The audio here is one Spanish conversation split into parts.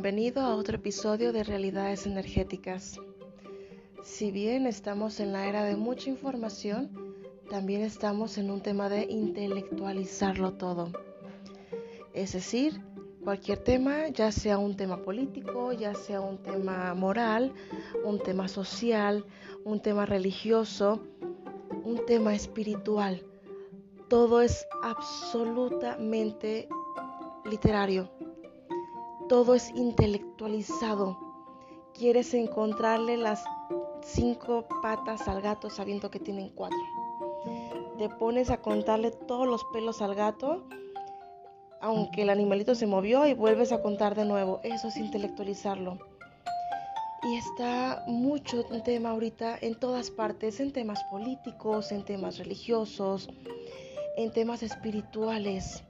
Bienvenido a otro episodio de Realidades Energéticas. Si bien estamos en la era de mucha información, también estamos en un tema de intelectualizarlo todo. Es decir, cualquier tema, ya sea un tema político, ya sea un tema moral, un tema social, un tema religioso, un tema espiritual, todo es absolutamente literario todo es intelectualizado. Quieres encontrarle las cinco patas al gato sabiendo que tienen cuatro. Te pones a contarle todos los pelos al gato, aunque el animalito se movió y vuelves a contar de nuevo. Eso es intelectualizarlo. Y está mucho tema ahorita en todas partes, en temas políticos, en temas religiosos, en temas espirituales.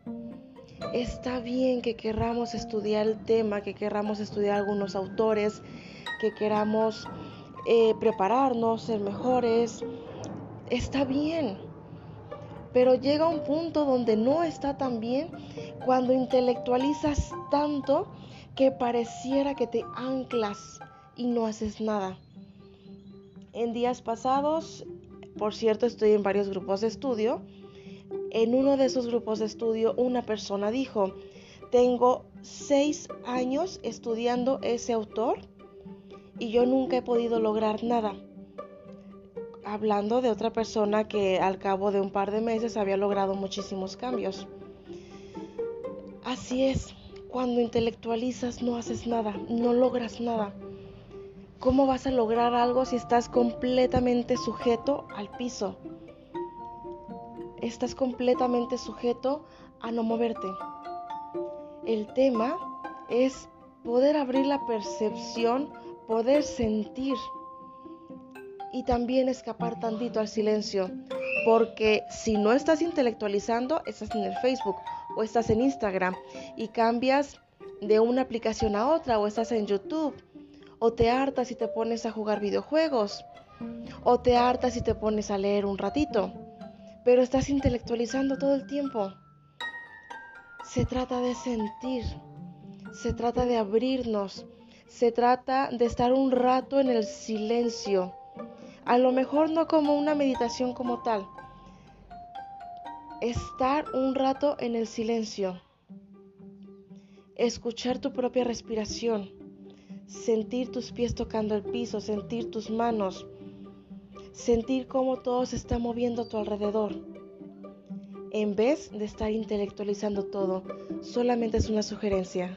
Está bien que querramos estudiar el tema, que querramos estudiar algunos autores, que queramos eh, prepararnos, ser mejores. Está bien. Pero llega un punto donde no está tan bien cuando intelectualizas tanto que pareciera que te anclas y no haces nada. En días pasados, por cierto, estoy en varios grupos de estudio en uno de esos grupos de estudio una persona dijo, tengo seis años estudiando ese autor y yo nunca he podido lograr nada. Hablando de otra persona que al cabo de un par de meses había logrado muchísimos cambios. Así es, cuando intelectualizas no haces nada, no logras nada. ¿Cómo vas a lograr algo si estás completamente sujeto al piso? Estás completamente sujeto a no moverte. El tema es poder abrir la percepción, poder sentir y también escapar tantito al silencio. Porque si no estás intelectualizando, estás en el Facebook o estás en Instagram y cambias de una aplicación a otra o estás en YouTube o te hartas y te pones a jugar videojuegos o te hartas y te pones a leer un ratito pero estás intelectualizando todo el tiempo. Se trata de sentir, se trata de abrirnos, se trata de estar un rato en el silencio. A lo mejor no como una meditación como tal. Estar un rato en el silencio. Escuchar tu propia respiración. Sentir tus pies tocando el piso, sentir tus manos sentir cómo todo se está moviendo a tu alrededor. En vez de estar intelectualizando todo, solamente es una sugerencia.